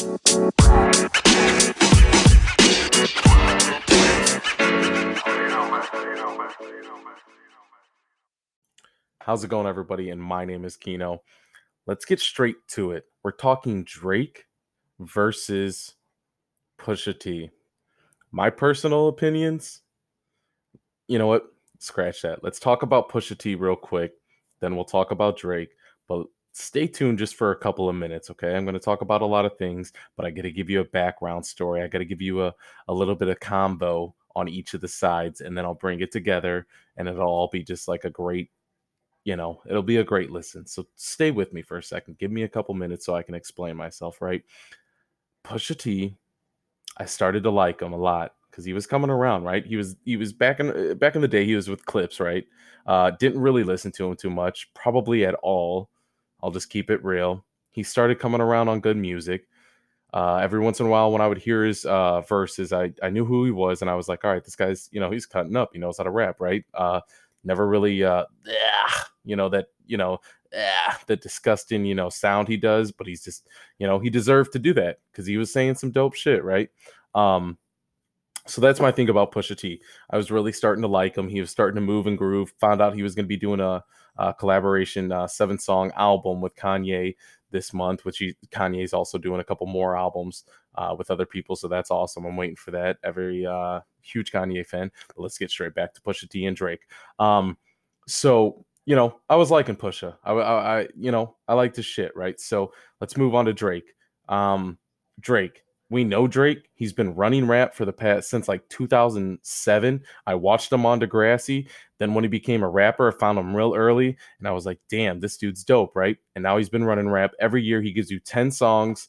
How's it going, everybody? And my name is Kino. Let's get straight to it. We're talking Drake versus Pusha T. My personal opinions, you know what? Scratch that. Let's talk about Pusha T real quick. Then we'll talk about Drake. But stay tuned just for a couple of minutes, okay? I'm going to talk about a lot of things, but I got to give you a background story. I got to give you a, a little bit of combo on each of the sides, and then I'll bring it together, and it'll all be just like a great you know, it'll be a great listen. So stay with me for a second. Give me a couple minutes so I can explain myself, right? Pusha T, I started to like him a lot because he was coming around, right? He was he was back in uh, back in the day. He was with Clipse, right? Uh, didn't really listen to him too much, probably at all. I'll just keep it real. He started coming around on G.O.O.D. Music. Uh, every once in a while, when I would hear his uh, verses, I, I knew who he was, and I was like, all right, this guy's, you know, he's cutting up. He knows how to rap, right? Uh, never really, uh, you know, that, you know, the disgusting, you know, sound he does, but he's just, you know, he deserved to do that because he was saying some dope shit, right? Um, so that's my thing about Pusha T. I was really starting to like him. He was starting to move and groove. Found out he was going to be doing a, a collaboration uh, seven song album with Kanye this month, which he, Kanye's also doing a couple more albums uh, with other people. So that's awesome. I'm waiting for that. Every uh, huge Kanye fan. But let's get straight back to Pusha T and Drake. Um, so you know, I was liking Pusha. I, I, I you know, I like the shit, right? So let's move on to Drake. Um, Drake we know Drake. He's been running rap for the past since like 2007. I watched him on Degrassi. Then when he became a rapper, I found him real early, and I was like, "Damn, this dude's dope, right?" And now he's been running rap every year. He gives you 10 songs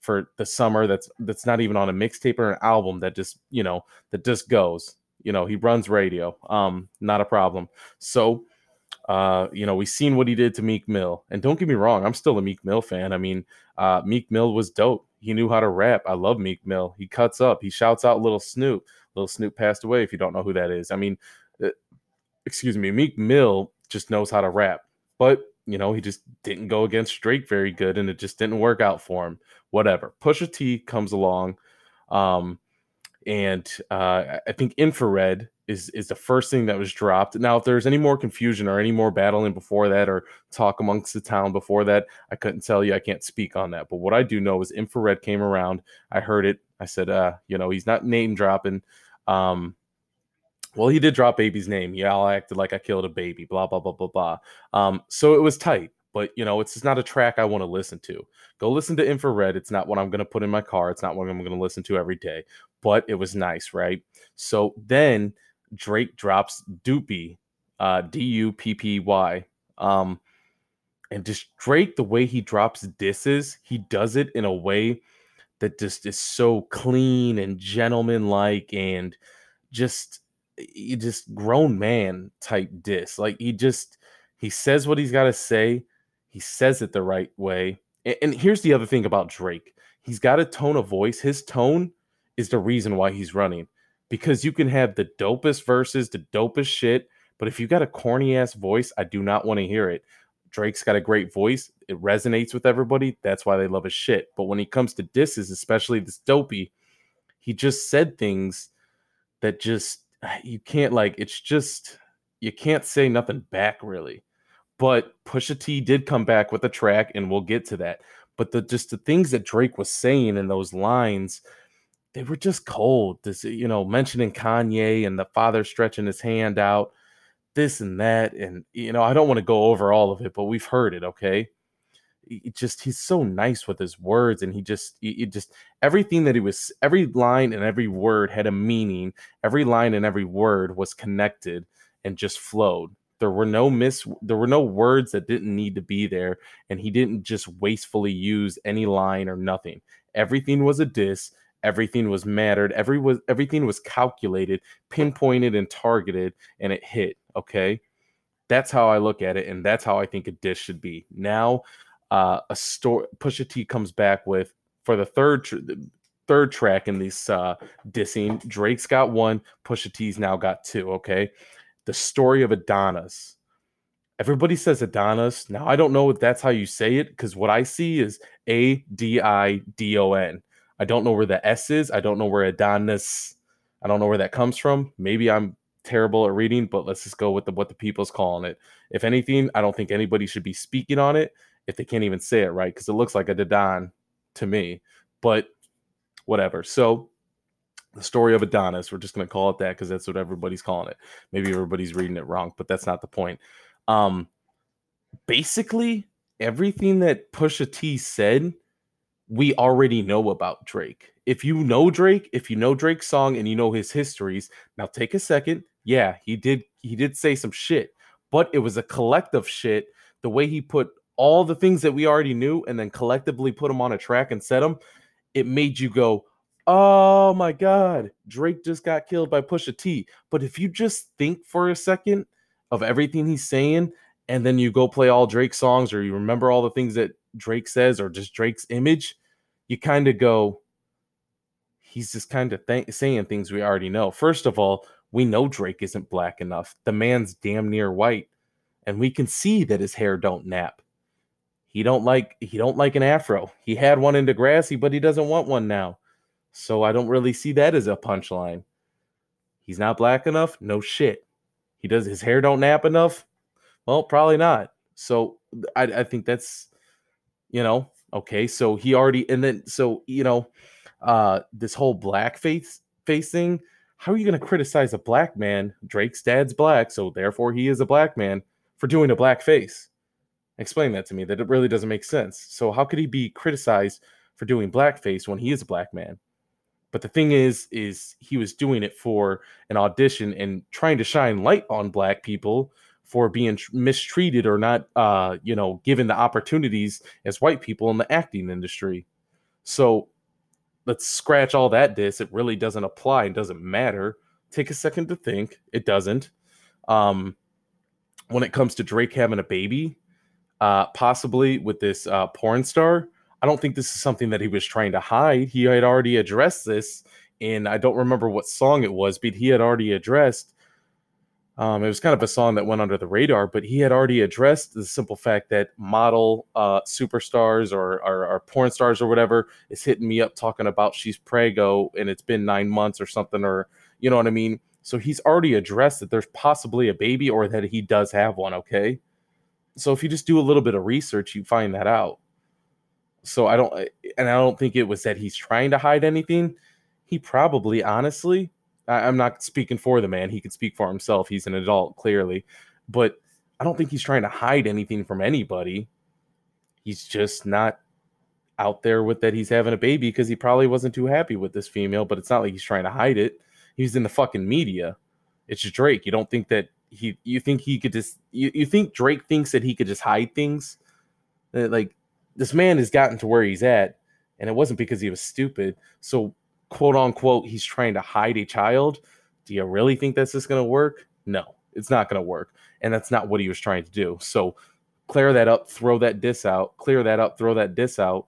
for the summer. That's that's not even on a mixtape or an album. That just you know that just goes. You know, he runs radio. Um, not a problem. So uh, you know, we've seen what he did to Meek Mill. And don't get me wrong, I'm still a Meek Mill fan. I mean, uh, Meek Mill was dope. He knew how to rap. I love Meek Mill. He cuts up. He shouts out Lil Snoop. Lil Snoop passed away. If you don't know who that is, I mean, uh, excuse me, Meek Mill just knows how to rap. But you know, he just didn't go against Drake very good, and it just didn't work out for him. Whatever. Pusha T comes along, um, and uh, I think Infrared is is the first thing that was dropped. Now, if there's any more confusion or any more battling before that or talk amongst the town before that, I couldn't tell you. I can't speak on that. But what I do know is infrared came around. I heard it. I said, uh, you know, he's not name dropping. Um, well, he did drop baby's name. I acted like I killed a baby, blah, blah, blah, blah, blah. Um, so it was tight but you know, it's just not a track I want to listen to. Go listen to Infrared. It's not what I'm going to put in my car. It's not what I'm going to listen to every day, but it was nice, right? So then Drake drops Duppy, uh, D U P P Y. Um, and just Drake, the way he drops disses, he does it in a way that just is so clean and gentlemanlike and just just grown man type diss. Like he just he says what he's got to say. He says it the right way. And, and here's the other thing about Drake. He's got a tone of voice. His tone is the reason why he's running because you can have the dopest verses, the dopest shit, but if you got a corny ass voice, I do not want to hear it. Drake's got a great voice. It resonates with everybody. That's why they love his shit. But when he comes to disses, especially this Duppy, he just said things that just you can't like it's just you can't say nothing back really. But Pusha T did come back with a track, and we'll get to that. But the just the things that Drake was saying in those lines, they were just cold. This, you know, mentioning Kanye and the father stretching his hand out, this and that, and you know, I don't want to go over all of it, but we've heard it. Okay, it just he's so nice with his words, and he just, he, just everything that he was, every line and every word had a meaning. Every line and every word was connected and just flowed. There were no miss, there were no words that didn't need to be there, and he didn't just wastefully use any line or nothing. Everything was a diss everything was mattered every was everything was calculated pinpointed and targeted and it hit okay? That's how i look at it and that's how i think a dish should be. Now uh a story pusha t comes back with for the third tr- third track in this uh dissing drake's got one pusha t's now got two okay? The story of adonis. Everybody says Adonis. Now I don't know if that's how you say it because what I see is A D I D O N. I don't know where the S is. I don't know where Adonis. I don't know where that comes from. Maybe I'm terrible at reading, but let's just go with the, what the people's calling it. If anything, I don't think anybody should be speaking on it if they can't even say it right because it looks like a Dadon to me. But whatever. So the story of Adonis, we're just going to call it that because that's what everybody's calling it. Maybe everybody's reading it wrong, but that's not the point. Um, basically, everything that Pusha T said, we already know about Drake. If you know Drake, if you know Drake's song and you know his histories, now take a second. Yeah, he did he did say some shit, but it was a collective shit. The way he put all the things that we already knew and then collectively put them on a track and set them, it made you go, "Oh my god, Drake just got killed by Pusha T." But if you just think for a second, of everything he's saying, and then you go play all Drake songs or you remember all the things that Drake says or just Drake's image, you kind of go, he's just kind of th- saying things we already know. First of all, we know Drake isn't black enough. The man's damn near white, and we can see that his hair don't nap. He don't like he don't like an afro. He had one in Degrassi, but he doesn't want one now. So I don't really see that as a punchline. He's not black enough? No shit. He does his hair don't nap enough? Well, probably not. So I, I think that's you know okay. So he already and then so you know uh this whole black face face thing. How are you going to criticize a black man? Drake's dad's black, so therefore he is a black man for doing a black face. Explain that to me. That it really doesn't make sense. So how could he be criticized for doing blackface when he is a black man? But the thing is, is he was doing it for an audition and trying to shine light on black people for being mistreated or not, uh, you know, given the opportunities as white people in the acting industry. So let's scratch all that diss. It really doesn't apply and doesn't matter. Take a second to think. It doesn't. Um, when it comes to Drake having a baby, uh, possibly with this uh, porn star, I don't think this is something that he was trying to hide. He had already addressed this, and I don't remember what song it was, but he had already addressed. Um, it was kind of a song that went under the radar, but he had already addressed the simple fact that model uh, superstars or, or, or porn stars or whatever is hitting me up talking about she's prego and it's been nine months or something, or you know what I mean. So he's already addressed that there's possibly a baby or that he does have one. Okay, so if you just do a little bit of research, you find that out. So I don't, and I don't think it was that he's trying to hide anything. He probably, honestly, I, I'm not speaking for the man. He can speak for himself. He's an adult, clearly, but I don't think he's trying to hide anything from anybody. He's just not out there with that he's having a baby because he probably wasn't too happy with this female, but it's not like he's trying to hide it. He's in the fucking media. It's Drake. You don't think that he you think he could just you, you think Drake thinks that he could just hide things? Like this man has gotten to where he's at, and it wasn't because he was stupid. So, quote unquote, he's trying to hide a child. Do you really think that's just going to work? No, it's not going to work. And that's not what he was trying to do. So, clear that up, throw that diss out, clear that up, throw that diss out.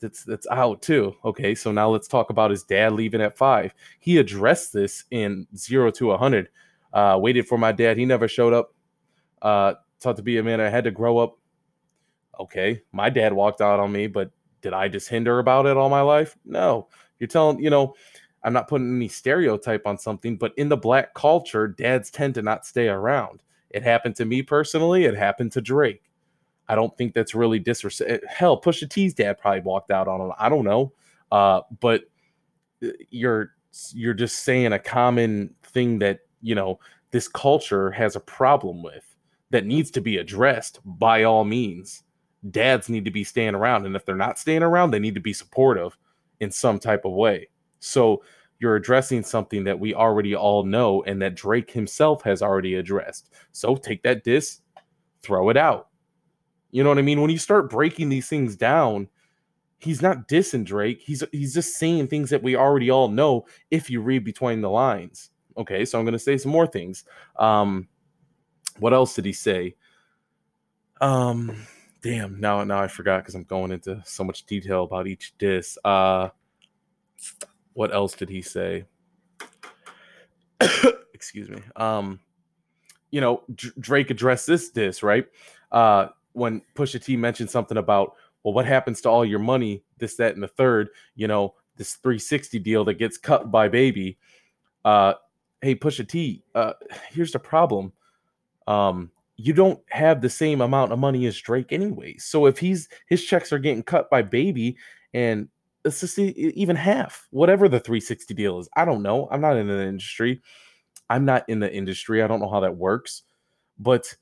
That's that's out too. Okay, so now let's talk about his dad leaving at five. He addressed this in zero to a hundred. Uh, waited for my dad. He never showed up. Uh, taught to be a man. I had to grow up okay, my dad walked out on me, but did I just hinder about it all my life? No. You're telling, you know, I'm not putting any stereotype on something, but in the black culture, dads tend to not stay around. It happened to me personally. It happened to Drake. I don't think that's really disrespect. Hell, Pusha T's dad probably walked out on him. I don't know, uh, but uh, you're you're just saying a common thing that you know this culture has a problem with that needs to be addressed by all means dads need to be staying around. And if they're not staying around, they need to be supportive in some type of way. So you're addressing something that we already all know and that Drake himself has already addressed. So take that diss, throw it out. You know what I mean? When you start breaking these things down, he's not dissing Drake. He's he's just saying things that we already all know if you read between the lines. Okay, so I'm gonna say some more things. Um, what else did he say? Um, damn now now i forgot because i'm going into so much detail about each disc. uh what else did he say excuse me um you know, D- Drake addressed this diss, right? Uh, when Pusha T mentioned something about, well, what happens to all your money, this, that, and the third, you know, this 360 deal that gets cut by baby. Uh, hey, Pusha T, uh, here's the problem. Um, you don't have the same amount of money as Drake anyway. So if he's his checks are getting cut by baby and just even half, whatever the 360 deal is. I don't know. I'm not in the industry. I'm not in the industry. I don't know how that works. But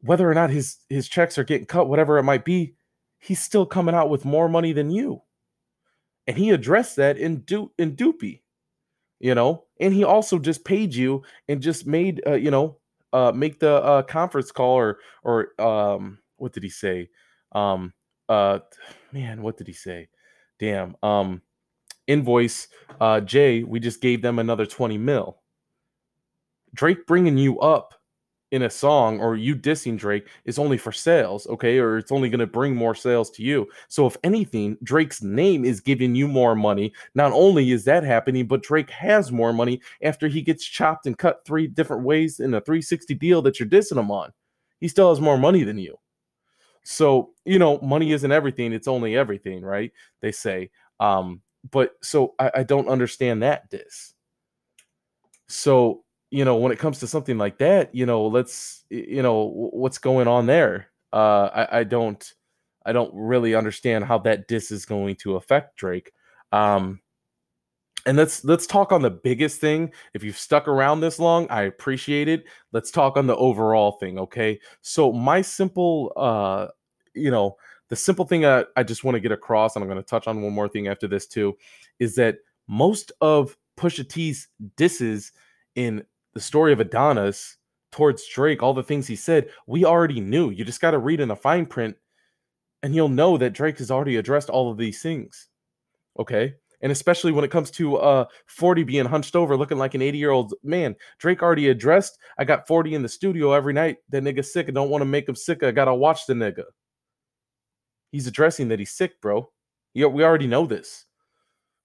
whether or not his his checks are getting cut, whatever it might be, he's still coming out with more money than you. And he addressed that in du- in Duppy, you know, and he also just paid you and just made uh, you know uh, make the uh, conference call or or um, what did he say? Um, uh, man, what did he say? Damn. Um, invoice uh, Jay. We just gave them another twenty mil. Drake bringing you up in a song or you dissing Drake is only for sales, okay? Or it's only going to bring more sales to you. So if anything, Drake's name is giving you more money. Not only is that happening, but Drake has more money after he gets chopped and cut three different ways in a 360 deal that you're dissing him on. He still has more money than you. So, you know, money isn't everything, it's only everything, right? They say. Um, but so I, I don't understand that diss. So you know, when it comes to something like that, you know, let's, you know, what's going on there? Uh, I, I don't, I don't really understand how that diss is going to affect Drake. Um, and let's let's talk on the biggest thing. If you've stuck around this long, I appreciate it. Let's talk on the overall thing, okay? So my simple, uh, you know, the simple thing I, I just want to get across, and I'm going to touch on one more thing after this too, is that most of Pusha T's disses in the story of Adonis towards Drake, all the things he said, we already knew. You just got to read in the fine print and you'll know that Drake has already addressed all of these things. Okay? And especially when it comes to uh 40 being hunched over looking like an 80 year old man, Drake already addressed. I got 40 in the studio every night. That nigga sick. I don't want to make him sick. I gotta watch the nigga. He's addressing that he's sick, bro. Yeah, we already know this.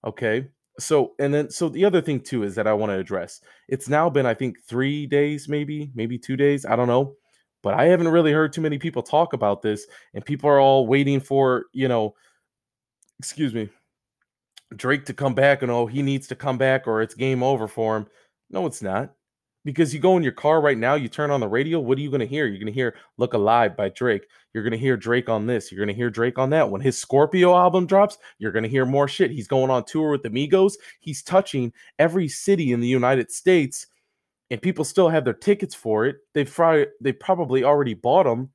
Okay so and then so the other thing too is that I want to address. It's now been I think 3 days maybe, maybe 2 days, I don't know. But I haven't really heard too many people talk about this and people are all waiting for, you know, excuse me, Drake to come back and oh, he needs to come back or it's game over for him. No, it's not because you go in your car right now, you turn on the radio, what are you going to hear? You're going to hear Look Alive by Drake. You're going to hear Drake on this. You're going to hear Drake on that. When his Scorpio album drops, you're going to hear more shit. He's going on tour with Amigos. He's touching every city in the United States, and people still have their tickets for it. They've, fr- they probably already bought them.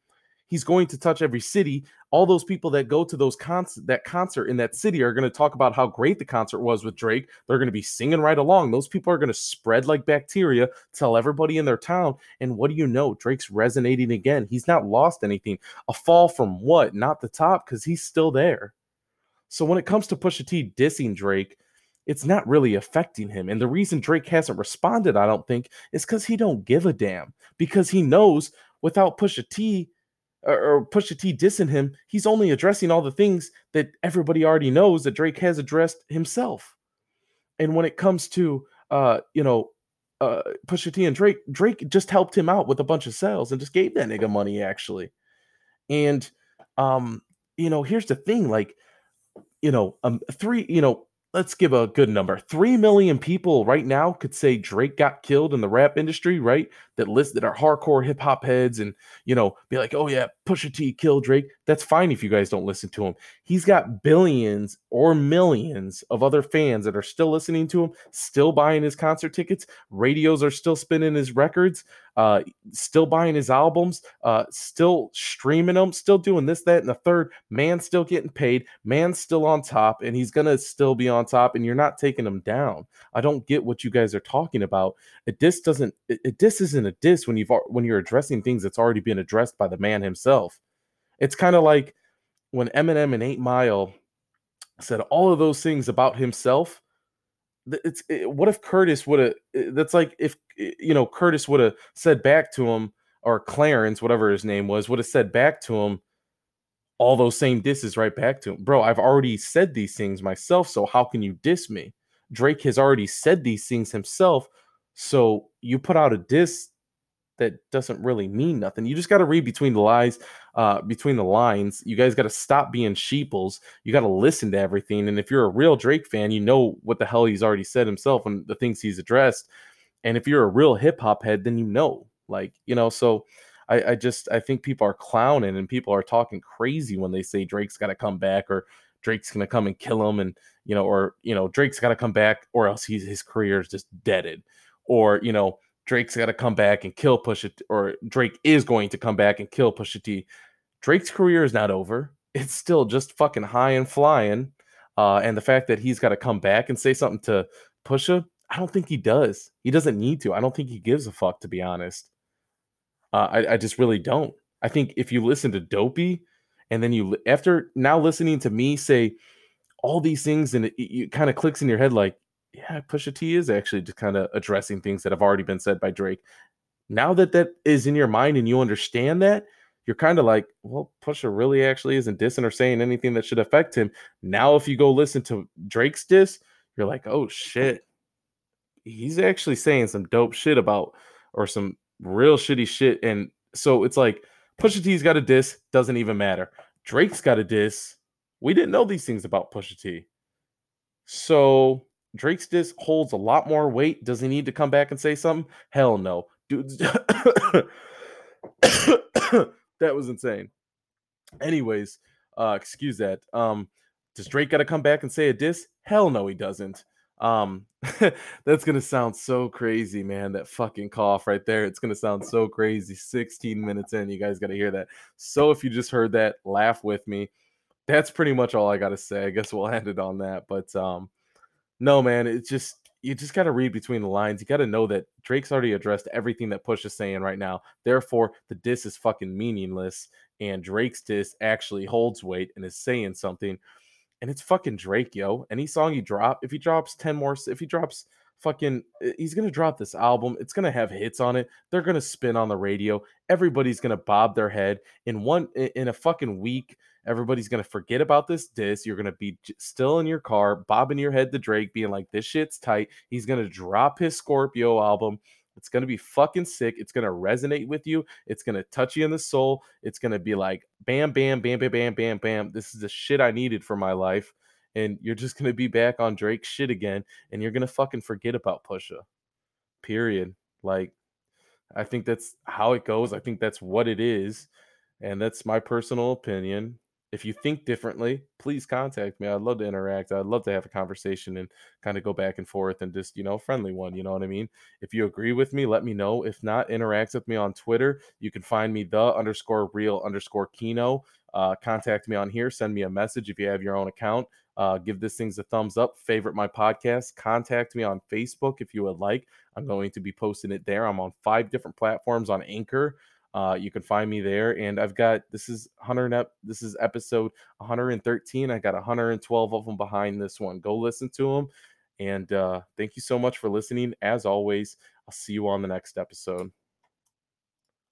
He's going to touch every city all those people that go to those concert that concert in that city are going to talk about how great the concert was with Drake. They're going to be singing right along. Those people are going to spread like bacteria, tell everybody in their town. And what do you know? Drake's resonating again. He's not lost anything. A fall from what? Not the top because he's still there. So when it comes to Pusha T dissing Drake, it's not really affecting him. And the reason Drake hasn't responded, I don't think, is because he don't give a damn. Because he knows without Pusha T, or, or Pusha T dissing him, he's only addressing all the things that everybody already knows that Drake has addressed himself. And when it comes to uh, you know, uh Pusha T and Drake, Drake just helped him out with a bunch of sales and just gave that nigga money actually. And um, you know, here's the thing, like, you know, um three, you know, let's give a good number. Three million people right now could say Drake got killed in the rap industry, right? That list that are hardcore hip hop heads and you know be like, oh yeah, Pusha T killed Drake. That's fine if you guys don't listen to him. He's got billions or millions of other fans that are still listening to him, still buying his concert tickets. Radios are still spinning his records, uh, still buying his albums, uh, still streaming them, still doing this, that, and the third. Man, still getting paid. Man, still on top, and he's gonna still be on top. And you're not taking him down. I don't get what you guys are talking about. A diss doesn't. A diss isn't a diss when you've when you're addressing things that's already been addressed by the man himself. It's kind of like when Eminem and Eight Mile said all of those things about himself. It's it, what if Curtis would have? Eh, that's like if eh, you know Curtis would have said back to him, or Clarence, whatever his name was, would have said back to him all those same disses right back to him. Bro, I've already said these things myself, so how can you diss me? Drake has already said these things himself, so you put out a diss that doesn't really mean nothing. You just got to read between the lines, uh, between the lines. You guys got to stop being sheeples. You got to listen to everything. And if you're a real Drake fan, you know what the hell he's already said himself and the things he's addressed. And if you're a real hip hop head, then you know, like you know. So I, I just I think people are clowning and people are talking crazy when they say Drake's got to come back or Drake's gonna come and kill him, and you know, or you know, Drake's got to come back, or else he's his career is just deaded, or you know, Drake's got to come back and kill Pusha, or Drake is going to come back and kill Pusha T. Drake's career is not over; it's still just fucking high and flying. Uh, and the fact that he's got to come back and say something to Pusha, I don't think he does. He doesn't need to. I don't think he gives a fuck, to be honest. Uh, I, I just really don't. I think if you listen to Duppy, and then you after now listening to me say all these things, and it, it kind of clicks in your head like, yeah, Pusha T is actually just kind of addressing things that have already been said by Drake. Now that that is in your mind and you understand that, you're kind of like, well, Pusha really actually isn't dissing or saying anything that should affect him. Now, if you go listen to Drake's diss, you're like, oh shit, he's actually saying some dope shit about or some real shitty shit. And so it's like Pusha T's got a diss, doesn't even matter. Drake's got a diss. We didn't know these things about Pusha T. So Drake's diss holds a lot more weight. Does he need to come back and say something? Hell no. Dude, that was insane. Anyways, uh, excuse that. Um, does Drake got to come back and say a diss? Hell no, he doesn't. Um, that's gonna sound so crazy, man. That fucking cough right there. It's gonna sound so crazy. 16 minutes in, you guys gotta hear that. So if you just heard that, laugh with me. That's pretty much all I gotta say. I guess we'll end it on that. But um, no, man, it's just you just gotta read between the lines. You gotta know that Drake's already addressed everything that Push is saying right now. Therefore, the diss is fucking meaningless, and Drake's diss actually holds weight and is saying something and it's fucking Drake, yo. Any song he drop, if he drops 10 more, if he drops fucking, eh, he's gonna drop this album. It's gonna have hits on it. They're gonna spin on the radio. Everybody's gonna bob their head in one in a fucking week. Everybody's gonna forget about this diss. You're gonna be still in your car, bobbing your head to Drake, being like, "This shit's tight." He's gonna drop his Scorpio album. It's going to be fucking sick. It's going to resonate with you. It's going to touch you in the soul. It's going to be like, bam, bam, bam, bam, bam, bam, bam. This is the shit I needed for my life. And you're just going to be back on Drake's shit again. And you're going to fucking forget about Pusha. Period. Like, I think that's how it goes. I think that's what it is. And that's my personal opinion if you think differently, please contact me. I'd love to interact. I'd love to have a conversation and kind of go back and forth and just, you know, friendly one. You know what I mean? If you agree with me, let me know. If not, interact with me on Twitter. You can find me the underscore real underscore Kino. Uh, contact me on here. Send me a message if you have your own account. Uh, give this things a thumbs up. Favorite my podcast. Contact me on Facebook if you would like. I'm going to be posting it there. I'm on five different platforms on Anchor. Uh, you can find me there, and I've got this is 100 ep- this is episode 113. I got 112 of them behind this one. Go listen to them, and uh, thank you so much for listening. As always, I'll see you on the next episode.